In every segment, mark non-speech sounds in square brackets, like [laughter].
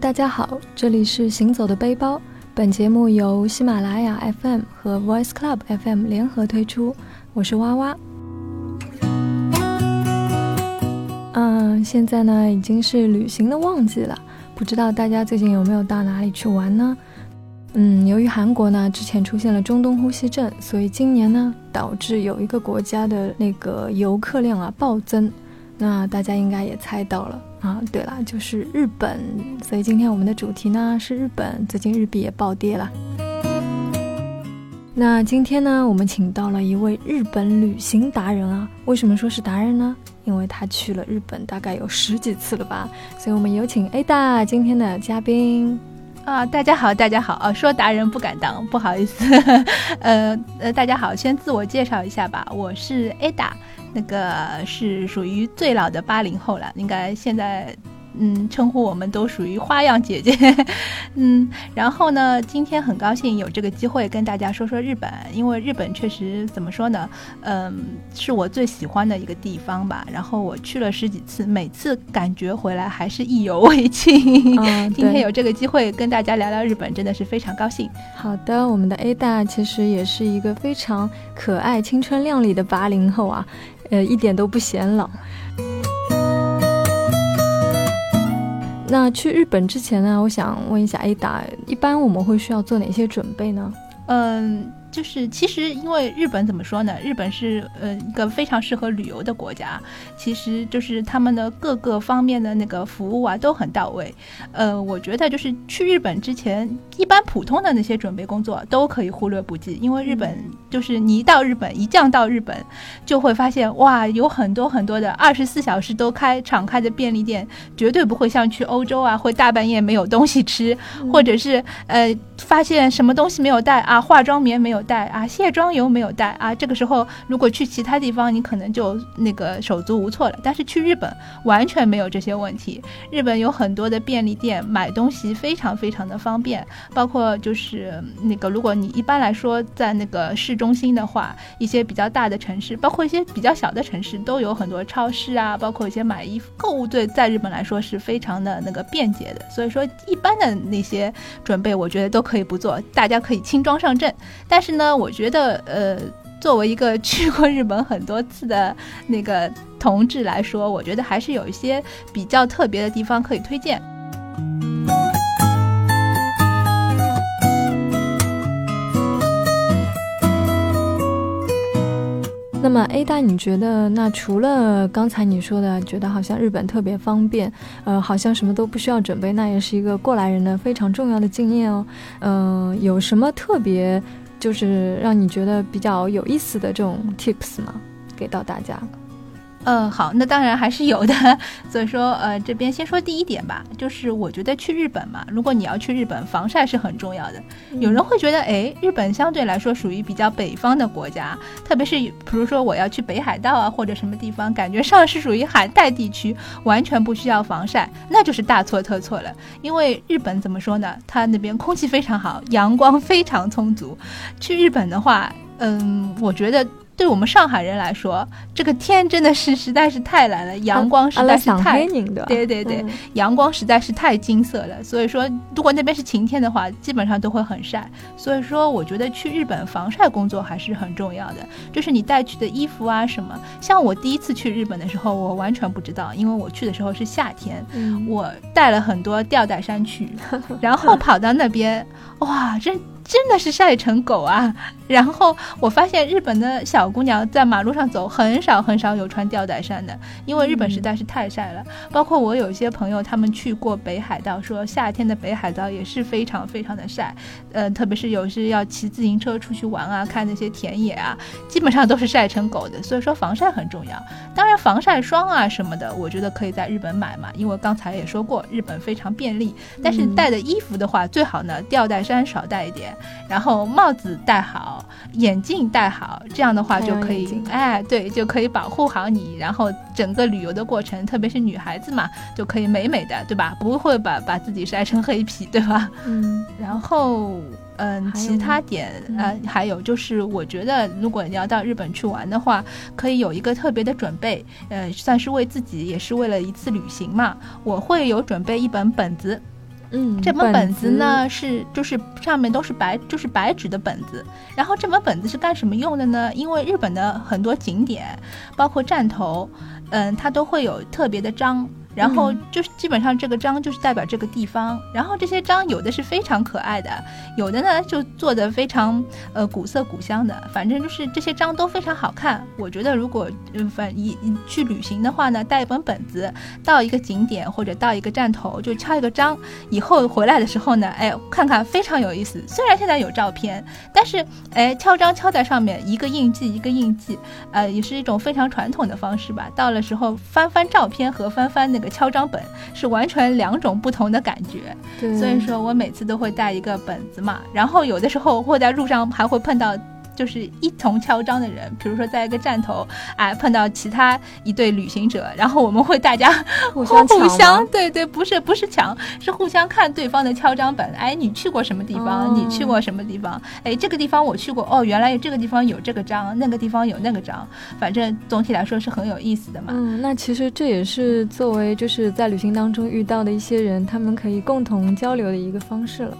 大家好，这里是行走的背包。本节目由喜马拉雅 FM 和 Voice Club FM 联合推出，我是哇哇。嗯，现在呢已经是旅行的旺季了，不知道大家最近有没有到哪里去玩呢？嗯，由于韩国呢之前出现了中东呼吸症，所以今年呢导致有一个国家的那个游客量啊暴增。那大家应该也猜到了啊，对了，就是日本。所以今天我们的主题呢是日本，最近日币也暴跌了。那今天呢，我们请到了一位日本旅行达人啊。为什么说是达人呢？因为他去了日本大概有十几次了吧。所以我们有请 Ada 今天的嘉宾。啊，大家好，大家好啊！说达人不敢当，不好意思。[laughs] 呃呃，大家好，先自我介绍一下吧，我是 Ada，那个是属于最老的八零后了，应该现在。嗯，称呼我们都属于花样姐姐，[laughs] 嗯，然后呢，今天很高兴有这个机会跟大家说说日本，因为日本确实怎么说呢，嗯，是我最喜欢的一个地方吧。然后我去了十几次，每次感觉回来还是意犹未尽。[laughs] 今天有这个机会跟大家聊聊日本，真的是非常高兴。好的，我们的 A 大其实也是一个非常可爱、青春靓丽的八零后啊，呃，一点都不显老。那去日本之前呢，我想问一下 Ada，一般我们会需要做哪些准备呢？嗯。就是其实，因为日本怎么说呢？日本是呃一个非常适合旅游的国家。其实就是他们的各个方面的那个服务啊都很到位。呃，我觉得就是去日本之前，一般普通的那些准备工作都可以忽略不计。因为日本就是你一到日本，一降到日本，就会发现哇，有很多很多的二十四小时都开敞开的便利店，绝对不会像去欧洲啊，会大半夜没有东西吃，或者是呃发现什么东西没有带啊，化妆棉没有。有带啊，卸妆油没有带啊。这个时候，如果去其他地方，你可能就那个手足无措了。但是去日本完全没有这些问题。日本有很多的。便利店，买东西非常非常的。方便。包括就是那个，如果你一般来说在那个市中心的。话，一些比较大的。城市，包括一些比较小的。城市，都有很多超市啊，包括一些买衣服、购物对，在日本来说是非常的。那个便捷的。所以说，一般的。那些准备，我觉得都可以不做，大家可以轻装上阵。但是是呢，我觉得，呃，作为一个去过日本很多次的那个同志来说，我觉得还是有一些比较特别的地方可以推荐。那么，A 大，你觉得那除了刚才你说的，觉得好像日本特别方便，呃，好像什么都不需要准备，那也是一个过来人的非常重要的经验哦。嗯，有什么特别？就是让你觉得比较有意思的这种 tips 吗？给到大家。嗯，好，那当然还是有的。[laughs] 所以说，呃，这边先说第一点吧，就是我觉得去日本嘛，如果你要去日本，防晒是很重要的。有人会觉得，哎，日本相对来说属于比较北方的国家，特别是比如说我要去北海道啊或者什么地方，感觉上是属于海带地区，完全不需要防晒，那就是大错特错了。因为日本怎么说呢？它那边空气非常好，阳光非常充足。去日本的话，嗯，我觉得。对我们上海人来说，这个天真的是实在是太蓝了，阳光实在是太对对对，阳光实在是太金色了。所以说，如果那边是晴天的话，基本上都会很晒。所以说，我觉得去日本防晒工作还是很重要的。就是你带去的衣服啊什么，像我第一次去日本的时候，我完全不知道，因为我去的时候是夏天，我带了很多吊带衫去，然后跑到那边，哇，真。真的是晒成狗啊！[laughs] 然后我发现日本的小姑娘在马路上走，很少很少有穿吊带衫的，因为日本实在是太晒了。包括我有一些朋友，他们去过北海道，说夏天的北海道也是非常非常的晒。呃，特别是有时要骑自行车出去玩啊，看那些田野啊，基本上都是晒成狗的。所以说防晒很重要。当然防晒霜啊什么的，我觉得可以在日本买嘛，因为刚才也说过，日本非常便利。但是带的衣服的话，最好呢吊带衫少带一点。然后帽子戴好，眼镜戴好，这样的话就可以，哎，对，就可以保护好你。然后整个旅游的过程，特别是女孩子嘛，就可以美美的，对吧？不会把把自己晒成黑皮，对吧？嗯。然后，嗯，其他点，呃，还有就是，我觉得如果你要到日本去玩的话，可以有一个特别的准备，呃，算是为自己，也是为了一次旅行嘛。我会有准备一本本子。嗯，这本本子子呢是就是上面都是白就是白纸的本子，然后这本本子是干什么用的呢？因为日本的很多景点，包括站头，嗯，它都会有特别的章。然后嗯就是基本上这个章就是代表这个地方，然后这些章有的是非常可爱的，有的呢就做的非常呃古色古香的，反正就是这些章都非常好看。我觉得如果嗯反一一去旅行的话呢，带一本本子到一个景点或者到一个站头就敲一个章，以后回来的时候呢，哎看看非常有意思。虽然现在有照片，但是哎敲章敲在上面一个印记一个印记，呃也是一种非常传统的方式吧。到了时候翻翻照片和翻翻那个敲章本是完全两种不同的感觉。对，所以说我每次都会带一个本子嘛，然后有的时候会在路上还会碰到。就是一同敲章的人，比如说在一个站头，哎，碰到其他一对旅行者，然后我们会大家 [laughs] 互相互相，对对，不是不是抢，是互相看对方的敲章本。哎，你去过什么地方？哦你去过什么地方？哎，这个地方我去过，哦，原来这个地方有这个章，那个地方有那个章，反正总体来说是很有意思的嘛。嗯，那其实这也是作为就是在旅行当中遇到的一些人，他们可以共同交流的一个方式了。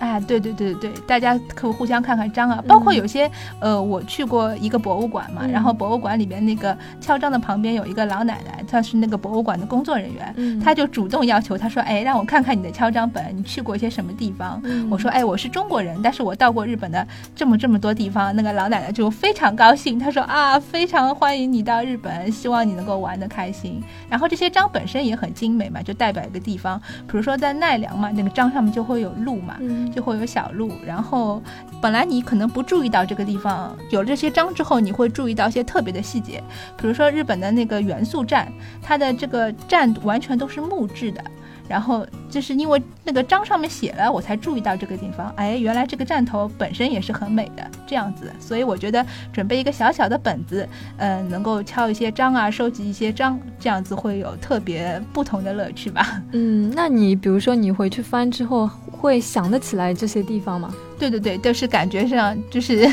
哎，对对对对，大家可以互相看看章啊，包括有些、呃，我去过一个博物馆嘛，嗯然后博物馆里边那个敲章的旁边有一个老奶奶，她是那个博物馆的工作人员，嗯她就主动要求，她说，哎，让我看看你的敲章本，你去过一些什么地方？嗯我说，哎，我是中国人，但是我到过日本的这么这么多地方。那个老奶奶就非常高兴，她说啊，非常欢迎你到日本，希望你能够玩得开心。然后这些章本身也很精美嘛，就代表一个地方，比如说在奈良嘛，那个章上面就会有鹿嘛，嗯就会有小路，然后本来你可能不注意到这个地方，有了这些章之后，你会注意到一些特别的细节，比如说日本的那个元素站，它的这个站完全都是木质的。然后就是因为那个章上面写了，我才注意到这个地方。哎，原来这个站头本身也是很美的，这样子。所以我觉得准备一个小小的本子，嗯、能够敲一些章啊，收集一些章，这样子会有特别不同的乐趣吧。嗯，那你比如说你回去翻之后，会想得起来这些地方吗？对对对，就是感觉上就是，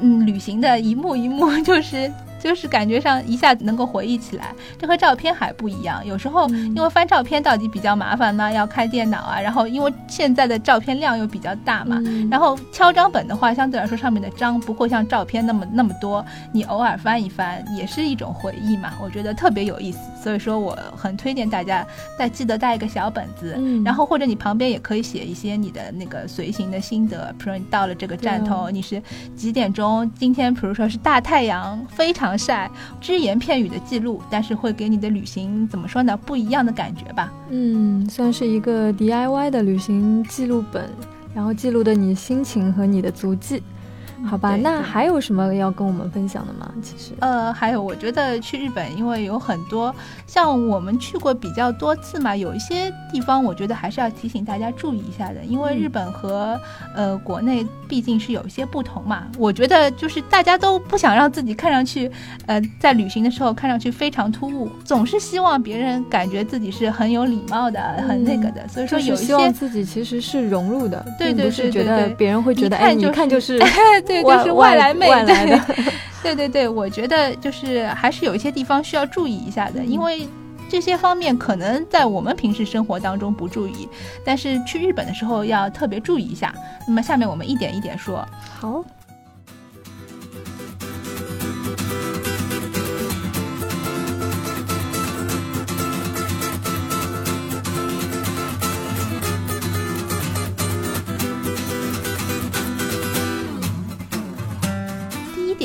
嗯，旅行的一幕一幕，就是就是感觉上一下子能够回忆起来。这和照片还不一样，有时候嗯因为翻照片到底比较麻烦呢，要开电脑啊，然后因为现在的照片量又比较大嘛。嗯然后敲章本的话，相对来说上面的章不会像照片那么那么多，你偶尔翻一翻也是一种回忆嘛，我觉得特别有意思。所以说我很推荐大家带记得带一个小本子，嗯然后或者你旁边也可以写一些你的那个随行的心得，比如说你到了这个站头，哦你是几点钟？今天比如说是大太阳，非常防晒，只言片语的记录，但是会给你的旅行怎么说呢？不一样的感觉吧。嗯，算是一个 DIY 的旅行记录本，然后记录的你心情和你的足迹。好吧，那还有什么要跟我们分享的吗？其实，呃，还有，我觉得去日本，因为有很多像我们去过比较多次嘛，有一些地方我觉得还是要提醒大家注意一下的，因为嗯日本和、呃国内毕竟是有一些不同嘛。我觉得就是大家都不想让自己看上去，呃，在旅行的时候看上去非常突兀，总是希望别人感觉自己是很有礼貌的、很那个的，所以说是有一些希望自己其实是融入的，对对并不是觉得别人会觉得，一看哎，你 [laughs] 看就就是对，外就是外来妹，来的 [laughs] 对对对对，我觉得就是还是有一些地方需要注意一下的，嗯因为这些方面可能在我们平时生活当中不注意，但是去日本的时候要特别注意一下。那么下面我们一点一点说。好。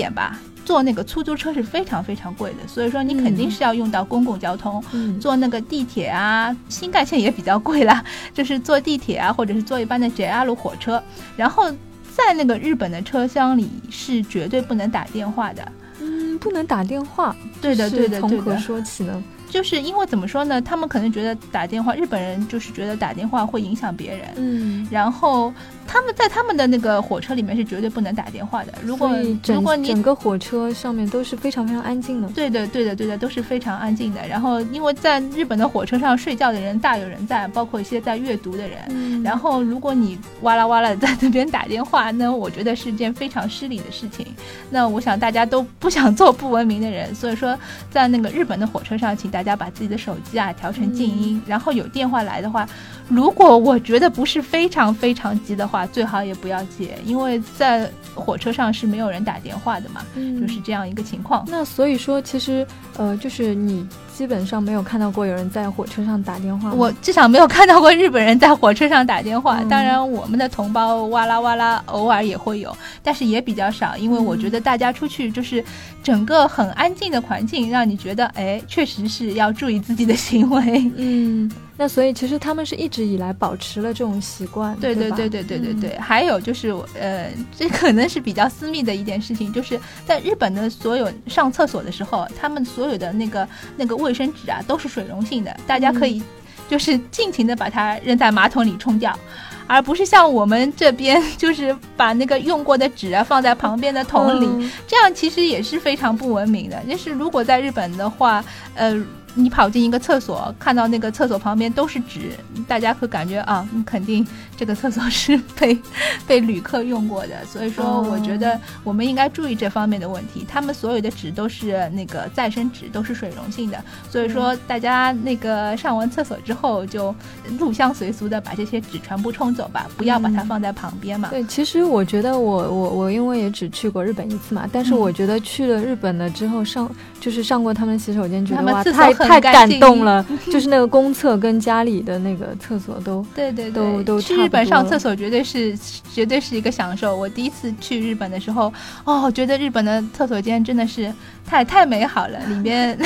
点吧，坐那个出租车是非常非常贵的，所以说你肯定是要用到公共交通。嗯，坐那个地铁啊，新干线也比较贵啦，就是坐地铁啊，或者是坐一般的 JR 火车。然后在那个日本的车厢里是绝对不能打电话的。嗯，不能打电话。对的，对的，从何。说起呢？就是因为怎么说呢？他们可能觉得打电话，日本人就是觉得打电话会影响别人。嗯然后他们在他们的那个火车里面是绝对不能打电话的。如果如果你整个火车上面都是非常非常安静的，对的对的对的都是非常安静的。然后因为在日本的火车上睡觉的人大有人在，包括一些在阅读的人。然后如果你哇啦哇啦在那边打电话，那我觉得是件非常失礼的事情。那我想大家都不想做不文明的人，[laughs] 所以说在那个日本的火车上，请大家把自己的手机啊调成静音。然后有电话来的话，如果我觉得不是非常非常急的话，最好也不要接，因为在火车上是没有人打电话的嘛，就是这样一个情况。那所以说，其实呃，就是你基本上没有看到过有人在火车上打电话。我至少没有看到过日本人在火车上打电话。当然，我们的同胞哇啦哇啦，偶尔也会有，但是也比较少，因为我觉得大家出去就是整个很安静的环境，让你觉得哎，确实是要注意自己的行为。嗯。那所以其实他们是一直以来保持了这种习惯，对对对对对对对。还有就是，呃，这可能是比较私密的一件事情，就是在日本的所有上厕所的时候，他们所有的那个那个卫生纸啊都是水溶性的，大家可以 [laughs] 就是尽情的把它扔在马桶里冲掉，而不是像我们这边 [laughs] 就是把那个用过的纸啊放在旁边的桶里，这样其实也是非常不文明的。就是如果在日本的话，呃。你跑进一个厕所，看到那个厕所旁边都是纸，大家会感觉啊，你肯定这个厕所是被 [laughs] 被旅客用过的。所以说，我觉得我们应该注意这方面的问题。他们所有的纸都是那个再生纸，都是水溶性的。所以说，大家那个上完厕所之后，就入乡随俗的把这些纸全部冲走吧，不要把它放在旁边嘛。对，其实我觉得我我我因为也只去过日本一次嘛，但是我觉得去了日本了之后上就是上过他们洗手间，觉得哇太。太感动了，就是那个公厕跟家里的那个厕所都 [laughs] 对对都都去日本上厕所绝对是绝对是一个享受。我第一次去日本的时候，哦，觉得日本的厕所间真的是太太美好了，里面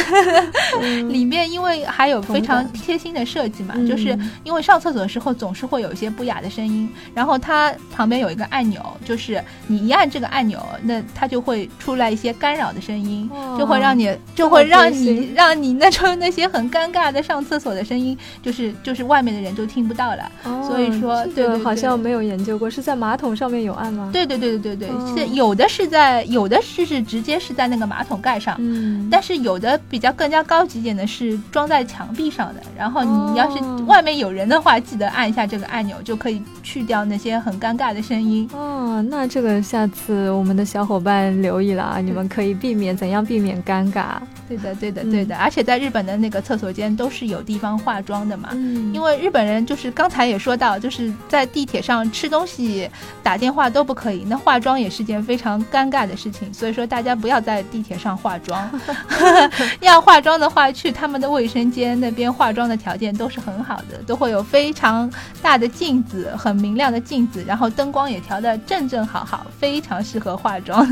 [laughs] 里面因为还有非常贴心的设计嘛，就是因为上厕所的时候总是会有一些不雅的声音，然后它旁边有一个按钮，就是你一按这个按钮，那它就会出来一些干扰的声音，就会让你就会让你让你那种。[laughs] 那些很尴尬的上厕所的声音，就是就是外面的人就听不到了。所以说，对，好像没有研究过，是在马桶上面有按吗？对对对对对对，是有的是在有的是是直接是在那个马桶盖上，嗯，但是有的比较更加高级点的是装在墙壁上的。然后你要是外面有人的话，记得按一下这个按钮，就可以去掉那些很尴尬的声音。哦，那这个下次我们的小伙伴留意了啊，你们可以避免怎样避免尴尬？对的对的对的，而且在日本。的那个厕所间都是有地方化妆的嘛，嗯因为日本人就是刚才也说到，就是在地铁上吃东西、打电话都不可以，那化妆也是件非常尴尬的事情，所以说大家不要在地铁上化妆。[laughs] [laughs] 要化妆的话，去他们的卫生间那边化妆的条件都是很好的，都会有非常大的镜子，很明亮的镜子，然后灯光也调的正正好好，非常适合化妆。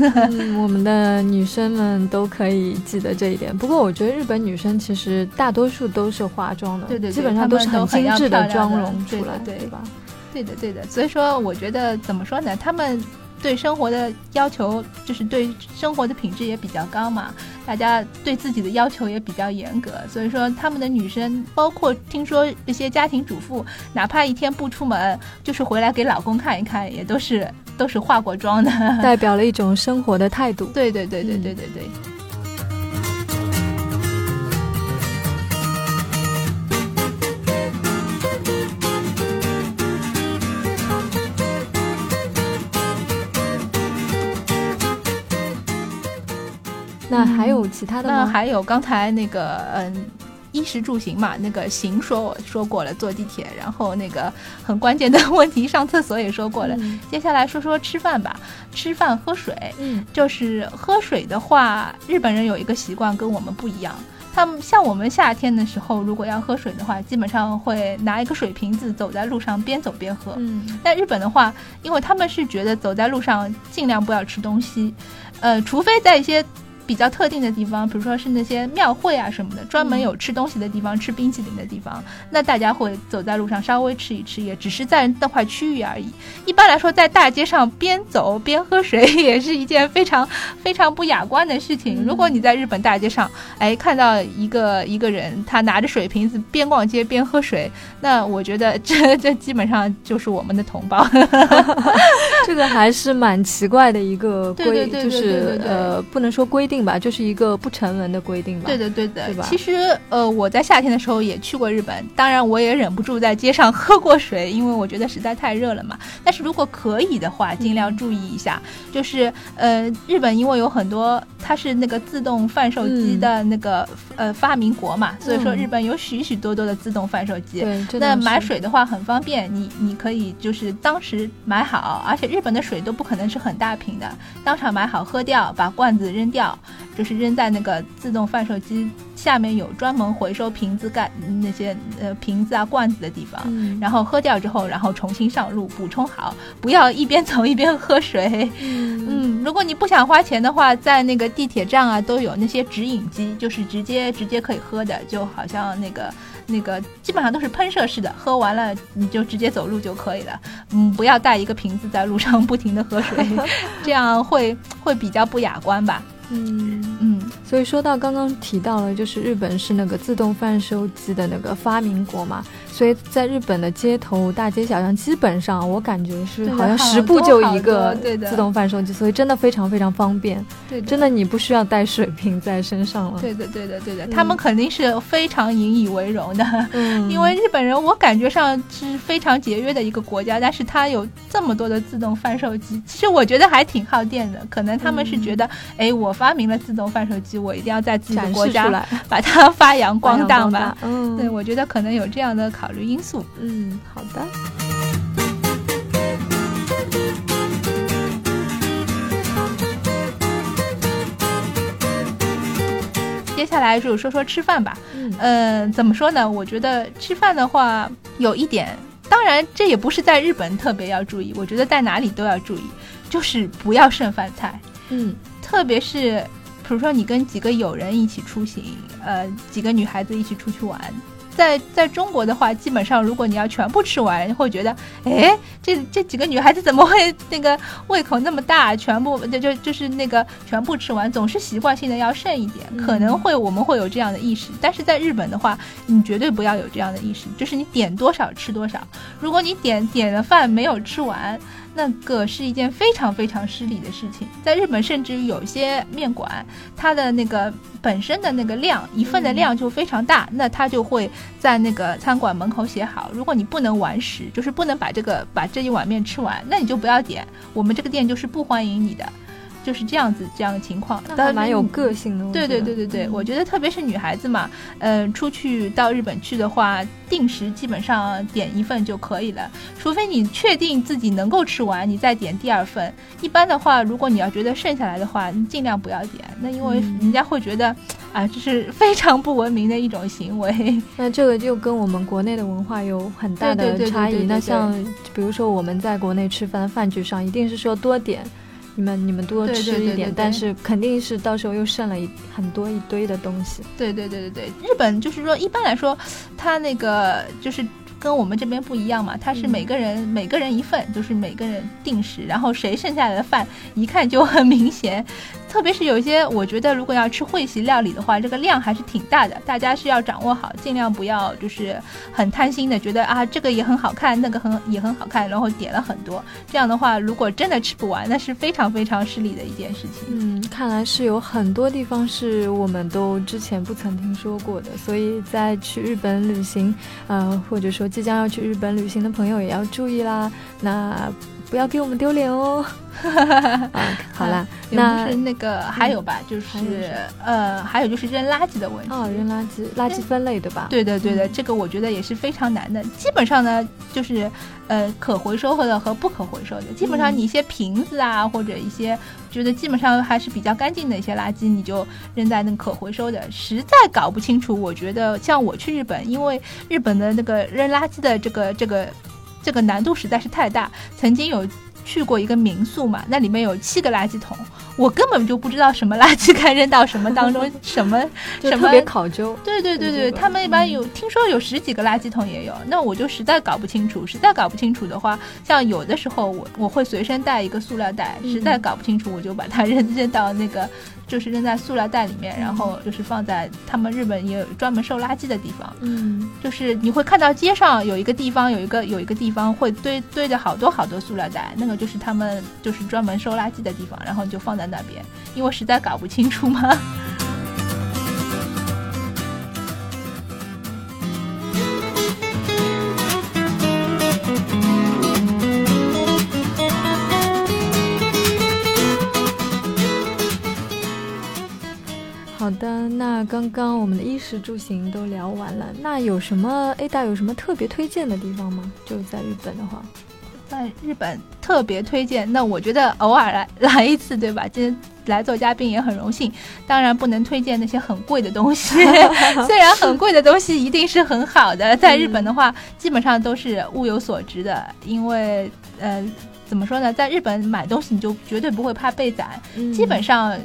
我们的女生们都可以记得这一点。不过我觉得日本女生其实。大多数都是化妆的，对对，基本上都是很精致的妆容出来，对吧？对的，对的。所以说，我觉得怎么说呢？他们对生活的要求，就是对生活的品质也比较高嘛。大家对自己的要求也比较严格，所以说他们的女生，包括听说一些家庭主妇，哪怕一天不出门，就是回来给老公看一看，也都是都是化过妆的，[laughs] 代表了一种生活的态度。对对对对对对对。那还有其他的吗？那还有刚才那个嗯，衣食住行嘛，那个行说我说过了，坐地铁，然后那个很关键的问题，上厕所也说过了。接下来说说吃饭吧，吃饭喝水，嗯，就是喝水的话，日本人有一个习惯跟我们不一样，他们像我们夏天的时候，如果要喝水的话，基本上会拿一个水瓶子走在路上边走边喝。嗯，但日本的话，因为他们是觉得走在路上尽量不要吃东西，呃，除非在一些。比较特定的地方，比如说是那些庙会啊什么的，专门有吃东西的地方、吃冰淇淋的地方，那大家会走在路上稍微吃一吃，也只是在那块区域而已。一般来说，在大街上边走边喝水也是一件非常非常不雅观的事情。如果你在日本大街上，哎，看到一个一个人他拿着水瓶子边逛街边喝水，那我觉得这 [laughs] 这基本上就是我们的同胞。[laughs] 这个还是蛮奇怪的一个规，就是呃，不能说规定吧，就是一个不成文的规定吧。对的，对的，对吧？其实呃，我在夏天的时候也去过日本，当然我也忍不住在街上 [laughs] 喝过水，因为我觉得实在太热了嘛。但是如果可以的话，尽量注意一下，就是呃，日本因为有很多它是那个自动贩售机的那个呃发明国嘛，所以说日本有许许多多的自动贩售机。对，那买水的话很方便，你你可以就是当时买好，而且日本的水都不可能是很大瓶的，当场买好喝掉，把罐子扔掉，就是扔在那个自动贩售机下面有专门回收瓶子盖那些呃瓶子啊罐子的地方，然后喝掉之后，然后重新上路补充好，不要一边走一边喝水。嗯，如果你不想花钱的话，在那个地铁站啊都有那些直饮机，就是直接直接可以喝的，就好像那个。那个基本上都是喷射式的，喝完了你就直接走路就可以了。嗯，不要带一个瓶子在路上不停的喝水，[laughs] 这样会会比较不雅观吧。嗯。嗯，所以说到刚刚提到了，就是日本是那个自动贩售机的那个发明国嘛，所以在日本的街头大街小巷，基本上我感觉是好像十步就一个自动贩售机，所以真的非常非常方便。对，真的你不需要带水瓶在身上了。对的，对的，对的，他们肯定是非常引以为荣的，[laughs] 因为日本人我感觉上是非常节约的一个国家，但是他有这么多的自动贩售机，其实我觉得还挺耗电的。可能他们是觉得，哎，我。发明了自动贩售机，我一定要在自己的国家 [laughs] 把它发扬光大吧。嗯，对，我觉得可能有这样的考虑因素。嗯，好的。接下来就说说吃饭吧。嗯，怎么说呢？我觉得吃饭的话，有一点，当然这也不是在日本特别要注意，我觉得在哪里都要注意，就是不要剩饭菜。嗯。特别是，比如说你跟几个友人一起出行，呃，几个女孩子一起出去玩，在在中国的话，基本上如果你要全部吃完，会觉得，哎，这这几个女孩子怎么会那个胃口那么大，全部就就就是那个全部吃完，总是习惯性的要剩一点，可能会我们会有这样的意识，但是在日本的话，你绝对不要有这样的意识，就是你点多少吃多少，如果你点点了饭没有吃完。那个是一件非常非常失礼的事情，在日本甚至于有些面馆，它的那个本身的那个量，一份的量就非常大，那他就会在那个餐馆门口写好，如果你不能完食，就是不能把这个把这一碗面吃完，那你就不要点，我们这个店就是不欢迎你的。就是这样子，这样的情况，那蛮有个性的。对对对对对，我觉得特别是女孩子嘛，嗯，出去到日本去的话，定时基本上点一份就可以了，除非你确定自己能够吃完，你再点第二份。一般的话，如果你要觉得剩下来的话，你尽量不要点，那因为人家会觉得，啊，这是非常不文明的一种行为。[laughs] 那这个就跟我们国内的文化有很大的差异。那像比如说我们在国内吃饭饭局上，一定是说多点。你们你们多吃一点，但是肯定是到时候又剩了一很多一堆的东西。对对对对对，日本就是说一般来说，他那个就是。跟我们这边不一样嘛，他是每个人每个人一份，就是每个人定时，然后谁剩下来的饭一看就很明显。特别是有一些，我觉得如果要吃会席料理的话，这个量还是挺大的，大家是要掌握好，尽量不要就是很贪心的，觉得啊这个也很好看，那个很也很好看，然后点了很多。这样的话，如果真的吃不完，那是非常非常失礼的一件事情。嗯，看来是有很多地方是我们都之前不曾听说过的，所以在去日本旅行，呃，或者说。即将要去日本旅行的朋友也要注意啦，那不要给我们丢脸哦。[laughs] 啊，[laughs] 好啦，那是那个还有吧，就是呃，还有就是扔垃圾的问题。哦，扔垃圾，垃圾分类对吧？对的，对的，这个我觉得也是非常难的。基本上呢，就是呃，可回收的和不可回收的，基本上你一些瓶子啊，或者一些觉得基本上还是比较干净的一些垃圾，你就扔在那个可回收的。实在搞不清楚，我觉得像我去日本，因为日本的那个扔垃圾的这个这个。这个难度实在是太大。曾经有去过一个民宿嘛，那里面有七个垃圾桶。我根本就不知道什么垃圾该扔到什么当中，[laughs] 什么什么特别考究。对对对对，他们一般有听说有十几个垃圾桶也有，那我就实在搞不清楚。实在搞不清楚的话，像有的时候我我会随身带一个塑料袋，实在搞不清楚我就把它扔 [laughs] 扔到那个。就是扔在塑料袋里面，然后就是放在他们日本也有专门收垃圾的地方。嗯，就是你会看到街上有一个地方，有一个有一个地方会堆堆着好多好多塑料袋，那个就是他们就是专门收垃圾的地方，然后就放在那边，因为实在搞不清楚嘛。好的，那刚刚我们的衣食住行都聊完了，那有什么 A 大有什么特别推荐的地方吗？就在日本的话，在日本特别推荐，那我觉得偶尔来来一次，对吧？今天来做嘉宾也很荣幸，当然不能推荐那些很贵的东西，[laughs] [laughs] 虽然很贵的东西一定是很好的，在日本的话基本上都是物有所值的，因为呃怎么说呢，在日本买东西你就绝对不会怕被宰，基本上。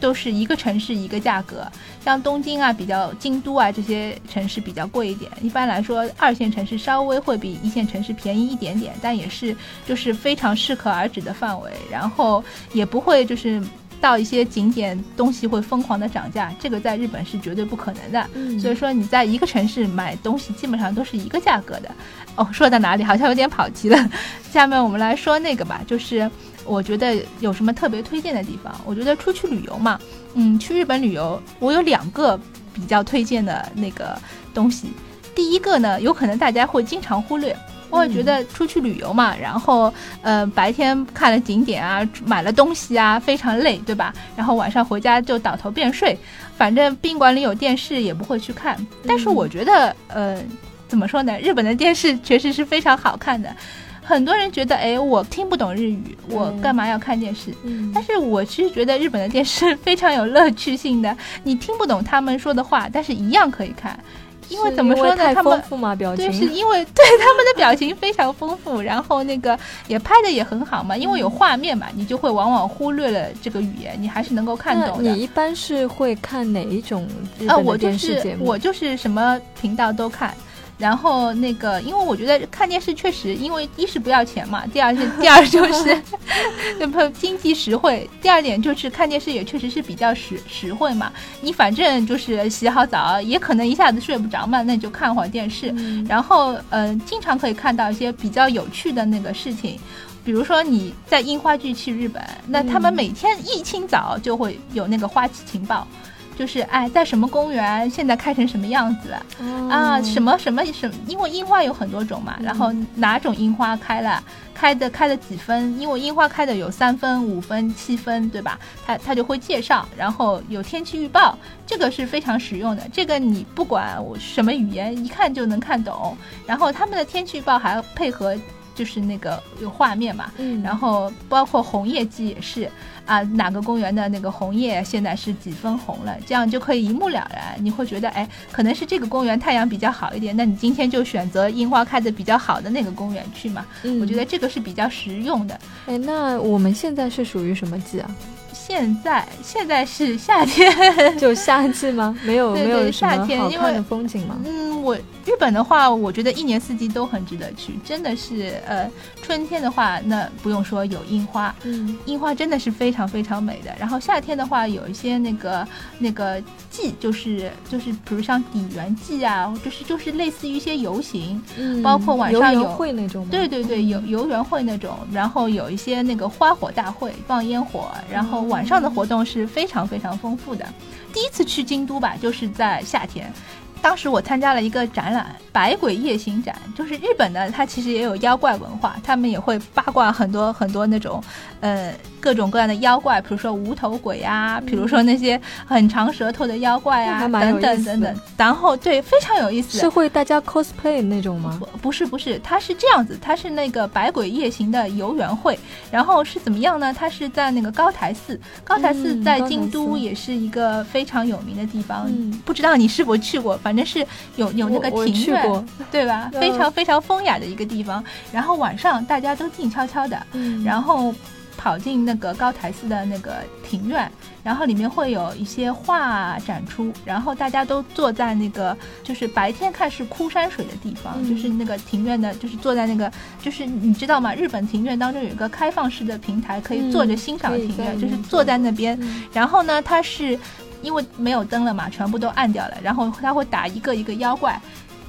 都是一个城市一个价格，像东京啊、比较京都啊这些城市比较贵一点。一般来说，二线城市稍微会比一线城市便宜一点点，但也是就是非常适可而止的范围。然后也不会就是到一些景点东西会疯狂的涨价，这个在日本是绝对不可能的。所以说你在一个城市买东西基本上都是一个价格的。哦，说到哪里好像有点跑题了。下面我们来说那个吧，就是。我觉得有什么特别推荐的地方？我觉得出去旅游嘛，嗯，去日本旅游，我有两个比较推荐的那个东西。第一个呢，有可能大家会经常忽略。我也觉得出去旅游嘛，然后呃白天看了景点啊，买了东西啊，非常累，对吧？然后晚上回家就倒头便睡，反正宾馆里有电视也不会去看。但是我觉得，呃，怎么说呢？日本的电视确实是非常好看的。很多人觉得，哎，我听不懂日语，我干嘛要看电视？但是我其实觉得日本的电视非常有乐趣性的。[laughs] 你听不懂他们说的话，但是一样可以看，因为怎么说呢？他们对，是因为 [laughs] 对他们的表情非常丰富，然后那个也拍的也很好嘛，因为有画面嘛，你就会往往忽略了这个语言，你还是能够看懂的。你一般是会看哪一种啊？我就是我就是什么频道都看。然后那个，因为我觉得看电视确实，因为一是不要钱嘛，第二是 [laughs] 第二就是，[laughs] 对不经济实惠。第二点就是看电视也确实是比较实实惠嘛。你反正就是洗好澡，也可能一下子睡不着嘛，那你就看会儿电视。然后呃，经常可以看到一些比较有趣的那个事情，比如说你在樱花季去日本，那他们每天一清早就会有那个花期情报。就是哎，在什么公园现在开成什么样子啊？什么什么什么？因为樱花有很多种嘛，然后哪种樱花开了，开的开了几分？因为樱花开的有三分、五分、七分，对吧？他他就会介绍，然后有天气预报，这个是非常实用的。这个你不管我什么语言，一看就能看懂。然后他们的天气预报还要配合，就是那个有画面嘛。嗯。然后包括红叶季也是。啊，哪个公园的那个红叶现在是几分红了？这样就可以一目了然。你会觉得，哎，可能是这个公园太阳比较好一点，那你今天就选择樱花开的比较好的那个公园去嘛。我觉得这个是比较实用的。哎，那我们现在是属于什么季啊？现在现在是夏天，[laughs] 就夏季吗？没有没有夏天好看的风景吗？嗯，我日本的话，我觉得一年四季都很值得去，真的是呃，春天的话，那不用说有樱花，嗯，樱花真的是非常非常美的。然后夏天的话，有一些那个那个祭，就是就是比如像底园祭啊，就是就是类似于一些游行，嗯，包括晚上有会那种，对对对，游游园会那种，然后有一些那个花火大会，放烟火，然后晚。晚上的活动是非常非常丰富的。第一次去京都吧，就是在夏天。当时我参加了一个展览《百鬼夜行展》，就是日本呢，它其实也有妖怪文化，他们也会八卦很多很多那种，呃，各种各样的妖怪，比如说无头鬼啊，比如说那些很长舌头的妖怪啊，等等等等。然后对，非常有意思。是会大家 cosplay 那种吗？不是不是，它是这样子，它是那个百鬼夜行的游园会，然后是怎么样呢？它是在那个高台寺，高台寺在京都也是一个非常有名的地方，嗯不知道你是否去过？反反正是有有那个庭院，对吧？非常非常风雅的一个地方。然后晚上大家都静悄悄的，然后。跑进那个高台寺的那个庭院，然后里面会有一些画展出，然后大家都坐在那个就是白天看是枯山水的地方，就是那个庭院的，就是坐在那个就是你知道吗？日本庭院当中有一个开放式的平台，可以坐着欣赏庭院，就是坐在那边。然后呢，它是因为没有灯了嘛，全部都暗掉了，然后它会打一个一个妖怪。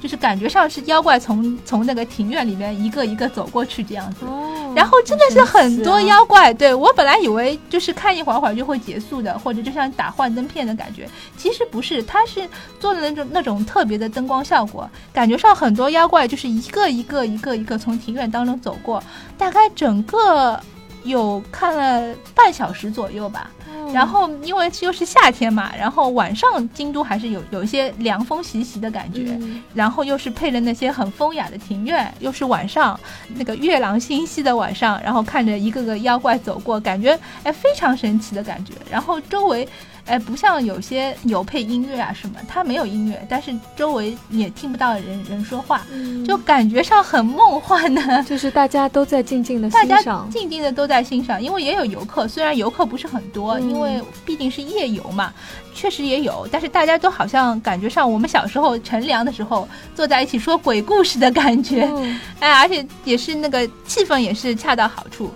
就是感觉上是妖怪从从那个庭院里面一个一个走过去这样子，然后真的是很多妖怪。对我本来以为就是看一会儿会儿就会结束的，或者就像打幻灯片的感觉，其实不是，它是做的那种那种特别的灯光效果，感觉上很多妖怪就是一个一个一个一个从庭院当中走过，大概整个有看了半小时左右吧。然后因为又是夏天嘛，然后晚上京都还是有有一些凉风习习的感觉，然后又是配着那些很风雅的庭院，又是晚上那个月朗星稀的晚上，然后看着一个个妖怪走过，感觉哎非常神奇的感觉，然后周围。哎，不像有些有配音乐啊什么，它没有音乐，但是周围也听不到人人说话，就感觉上很梦幻的。就是大家都在静静的欣赏，大家静静的都在欣赏，因为也有游客，虽然游客不是很多，因为毕竟是夜游嘛，确实也有，但是大家都好像感觉上我们小时候乘凉的时候坐在一起说鬼故事的感觉，哎，而且也是那个气氛也是恰到好处。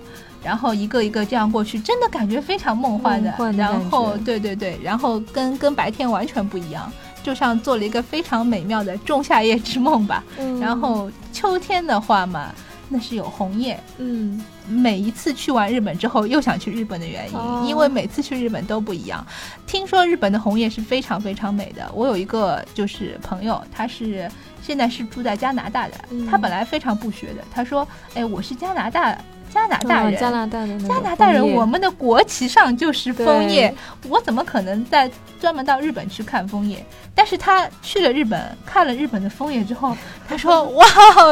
然后一个一个这样过去，真的感觉非常梦幻的。然后，对对对，然后跟跟白天完全不一样，就像做了一个非常美妙的仲夏夜之梦吧。然后秋天的话嘛，那是有红叶。嗯，每一次去完日本之后，又想去日本的原因，因为每次去日本都不一样。听说日本的红叶是非常非常美的。我有一个就是朋友，他是现在是住在加拿大的，他本来非常不学的，他说：“哎，我是加拿大。”加拿大人，加拿大人加拿大人，我们的国旗上就是枫叶，我怎么可能在专门到日本去看枫叶？但是他去了日本，看了日本的枫叶之后，[laughs] 他说：“哇，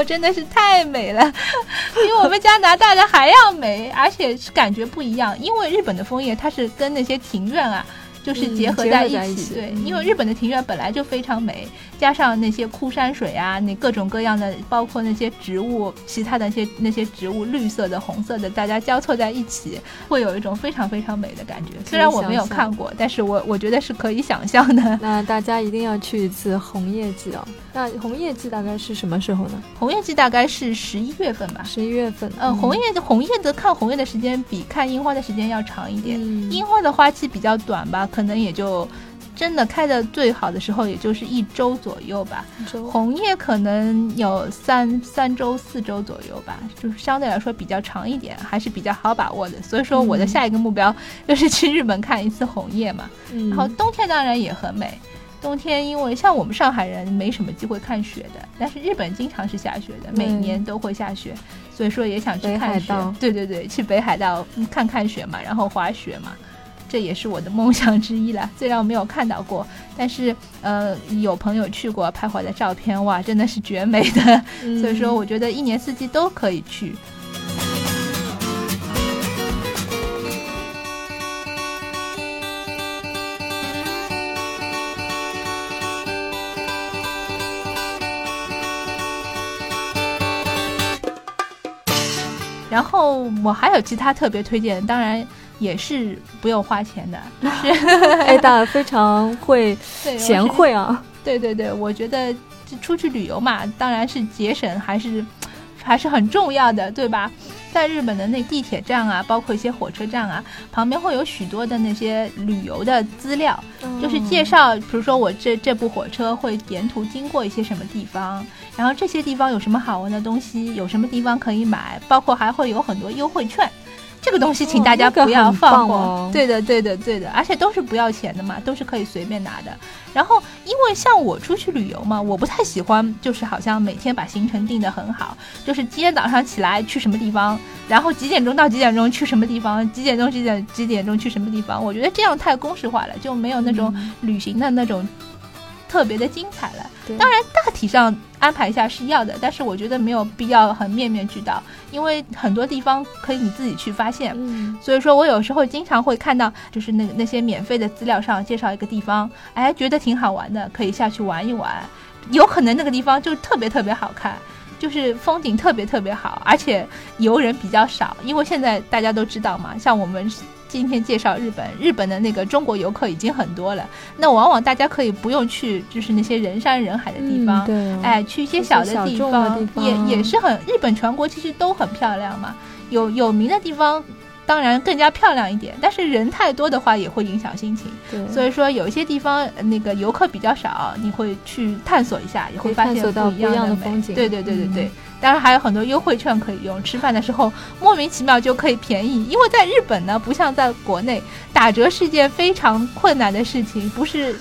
真的是太美了，[laughs] 比我们加拿大的还要美，而且是感觉不一样。因为日本的枫叶，它是跟那些庭院啊。”就是结合在一起，对，因为日本的庭院本来就非常美，加上那些枯山水啊，那各种各样的，包括那些植物，其他的那些那些植物，绿色的、红色的，大家交错在一起，会有一种非常非常美的感觉。虽然我没有看过，但是我我觉得是可以想象的。那大家一定要去一次红叶季哦。那红叶季大概是什么时候呢？红叶季大概是十一月份吧。十一月份。嗯，红叶红叶的看红叶的时间比看樱花的时间要长一点。樱花的花期比较短吧。可能也就真的开的最好的时候，也就是一周左右吧。红叶可能有三三周、四周左右吧，就是相对来说比较长一点，还是比较好把握的。所以说，我的下一个目标就是去日本看一次红叶嘛。然后冬天当然也很美，冬天因为像我们上海人没什么机会看雪的，但是日本经常是下雪的，每年都会下雪，所以说也想去看雪。对对对，去北海道看看雪嘛，然后滑雪嘛。这也是我的梦想之一了，[laughs] 虽然我没有看到过，但是呃，有朋友去过，拍回来的照片，哇，真的是绝美的。所以说，我觉得一年四季都可以去。然后我还有其他特别推荐，当然。也是不用花钱的，就是 [laughs] 哎，大非常会 [laughs] 贤惠啊！对对对，我觉得出去旅游嘛，当然是节省还是还是很重要的，对吧？在日本的那地铁站啊，包括一些火车站啊，旁边会有许多的那些旅游的资料，就是介绍，比如说我这这部火车会沿途经过一些什么地方，然后这些地方有什么好玩的东西，有什么地方可以买，包括还会有很多优惠券。这个东西，请大家不要放过。对的，对的，对的，而且都是不要钱的嘛，都是可以随便拿的。然后，因为像我出去旅游嘛，我不太喜欢，就是好像每天把行程定得很好，就是今天早上起来去什么地方，然后几点钟到几点钟去什么地方，几点钟几点几点钟去什么地方。我觉得这样太公式化了，就没有那种旅行的那种。特别的精彩了。当然，大体上安排一下是要的，但是我觉得没有必要很面面俱到，因为很多地方可以你自己去发现。嗯所以说我有时候经常会看到，就是那那些免费的资料上介绍一个地方，哎，觉得挺好玩的，可以下去玩一玩。有可能那个地方就特别特别好看，就是风景特别特别好，而且游人比较少，因为现在大家都知道嘛，像我们。今天介绍日本，日本的那个中国游客已经很多了。那往往大家可以不用去，就是那些人山人海的地方，对哎，去一些小的地方，也也是很日本全国其实都很漂亮嘛。有有名的地方，当然更加漂亮一点，但是人太多的话也会影响心情。对，所以说有一些地方那个游客比较少，你会去探索一下，也会发现不一样的风景。对对对对对。当然还有很多优惠券可以用，吃饭的时候莫名其妙就可以便宜。因为在日本呢，不像在国内，打折是件非常困难的事情，不是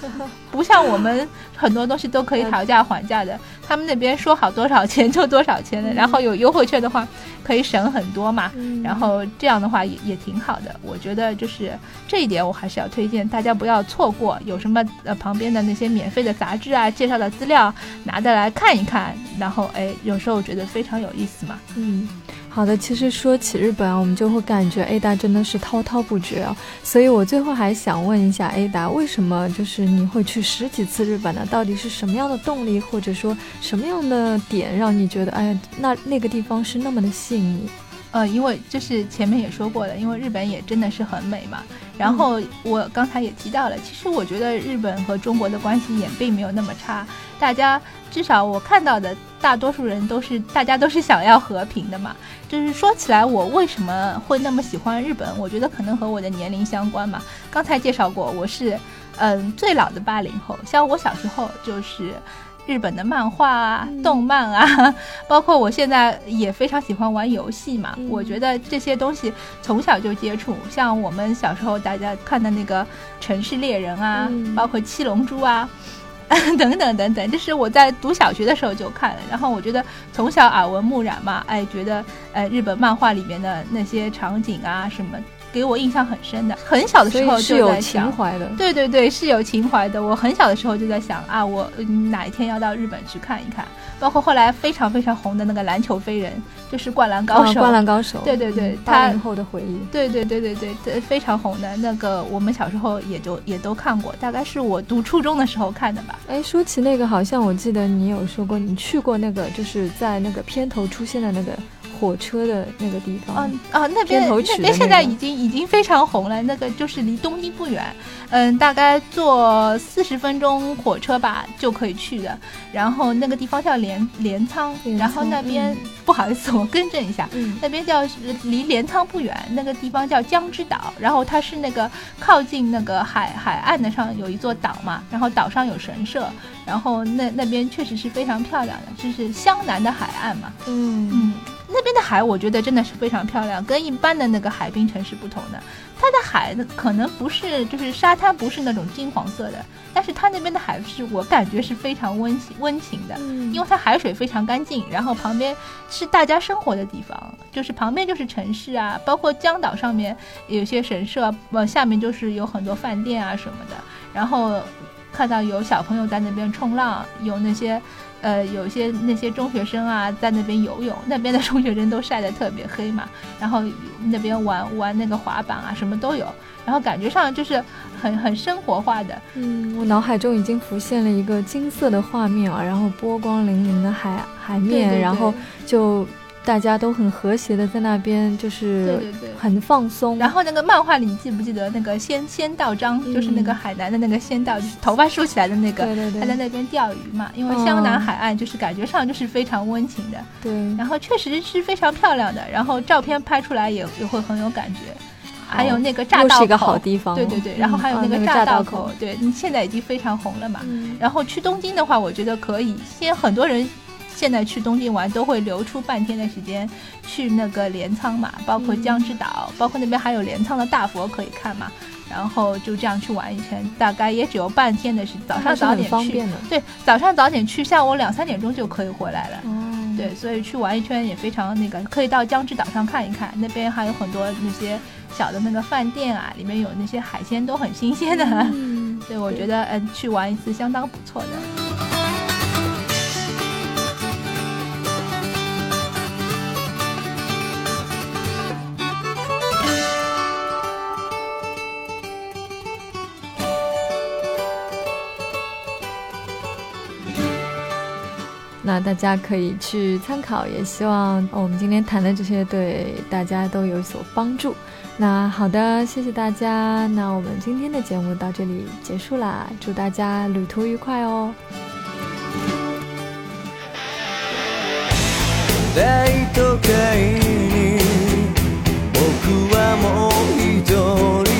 不像我们很多东西都可以讨价还价的。他们那边说好多少钱就多少钱的，然后有优惠券的话可以省很多嘛。然后这样的话也也挺好的。我觉得就是这一点我还是要推荐大家不要错过。有什么呃旁边的那些免费的杂志啊，介绍的资料拿的来看一看。然后哎，有时候我觉得。非常有意思嘛，嗯，好的。其实说起日本啊，我们就会感觉 A 大真的是滔滔不绝啊。所以我最后还想问一下 A 大，为什么就是你会去十几次日本呢？到底是什么样的动力，或者说什么样的点让你觉得，哎，那那个地方是那么的吸引你？呃，因为就是前面也说过了，因为日本也真的是很美嘛。然后我刚才也提到了，其实我觉得日本和中国的关系也并没有那么差。大家至少我看到的大多数人都是，大家都是想要和平的嘛。就是说起来，我为什么会那么喜欢日本？我觉得可能和我的年龄相关嘛。刚才介绍过，我是嗯最老的八零后，像我小时候就是。日本的漫画啊、动漫啊，包括我现在也非常喜欢玩游戏嘛。我觉得这些东西从小就接触，像我们小时候大家看的那个《城市猎人》啊，包括《七龙珠》啊，[laughs] 等等等等，这是我在读小学的时候就看了。然后我觉得从小耳闻目染嘛，哎，觉得呃日本漫画里面的那些场景啊什么。给我印象很深的，很小的时候就在想，对对对，是有情怀的。我很小的时候就在想啊，我哪一天要到日本去看一看。包括后来非常非常红的那个篮球飞人，就是灌篮高手。灌篮高手，对对对，八零后的回忆。对对对对对，非常红的那个，我们小时候也就也都看过，大概是我读初中的时候看的吧。哎，说起那个，好像我记得你有说过，你去过那个，就是在那个片头出现的那个。火车的那个地方，嗯啊，那边那边现在已经已经非常红了。那个就是离东京不远，嗯，大概坐四十分钟火车吧就可以去的。然后那个地方叫镰镰仓，然后那边不好意思，我更正一下，嗯那边叫离镰仓不远，那个地方叫江之岛。然后它是那个靠近那个海海岸的上有一座岛嘛，然后岛上有神社，然后那那边确实是非常漂亮的，就是湘南的海岸嘛，嗯嗯。那边的海，我觉得真的是非常漂亮，跟一般的那个海滨城市不同的。它的海可能不是，就是沙滩不是那种金黄色的，但是它那边的海是我感觉是非常温馨温情的，因为它海水非常干净，然后旁边是大家生活的地方，就是旁边就是城市啊，包括江岛上面有些神社，呃，下面就是有很多饭店啊什么的，然后看到有小朋友在那边冲浪，有那些。呃，有些那些中学生啊，在那边游泳，那边的中学生都晒得特别黑嘛，然后那边玩玩那个滑板啊，什么都有，然后感觉上就是很很生活化的。嗯，我脑海中已经浮现了一个金色的画面啊，然后波光粼粼的海海面，然后就。大家都很和谐的在那边，就是很放松。然后那个漫画里，你记不记得那个仙仙道章，就是那个海南的那个仙道，就是头发竖起来的那个，他在那边钓鱼嘛。因为湘南海岸就是感觉上就是非常温情的。对。然后确实是非常漂亮的，然后照片拍出来也也会很有感觉。还有那个栈道口，是一个好地方。对对对。然后还有那个栈道口，对你现在已经非常红了嘛。然后去东京的话，我觉得可以。现在很多人。现在去东京玩都会留出半天的时间去那个镰仓嘛，包括江之岛，包括那边还有镰仓的大佛可以看嘛。然后就这样去玩一圈，大概也只有半天的时间。早上早点去，对，早上早点去，下午两三点钟就可以回来了。对，所以去玩一圈也非常那个，可以到江之岛上看一看，那边还有很多那些小的那个饭店啊，里面有那些海鲜都很新鲜的。[laughs] 所以我觉得，嗯，去玩一次相当不错的。那大家可以去参考，也希望我们今天谈的这些对大家都有所帮助。那好的，谢谢大家。那我们今天的节目到这里结束啦，祝大家旅途愉快哦。大都会に僕はもう一人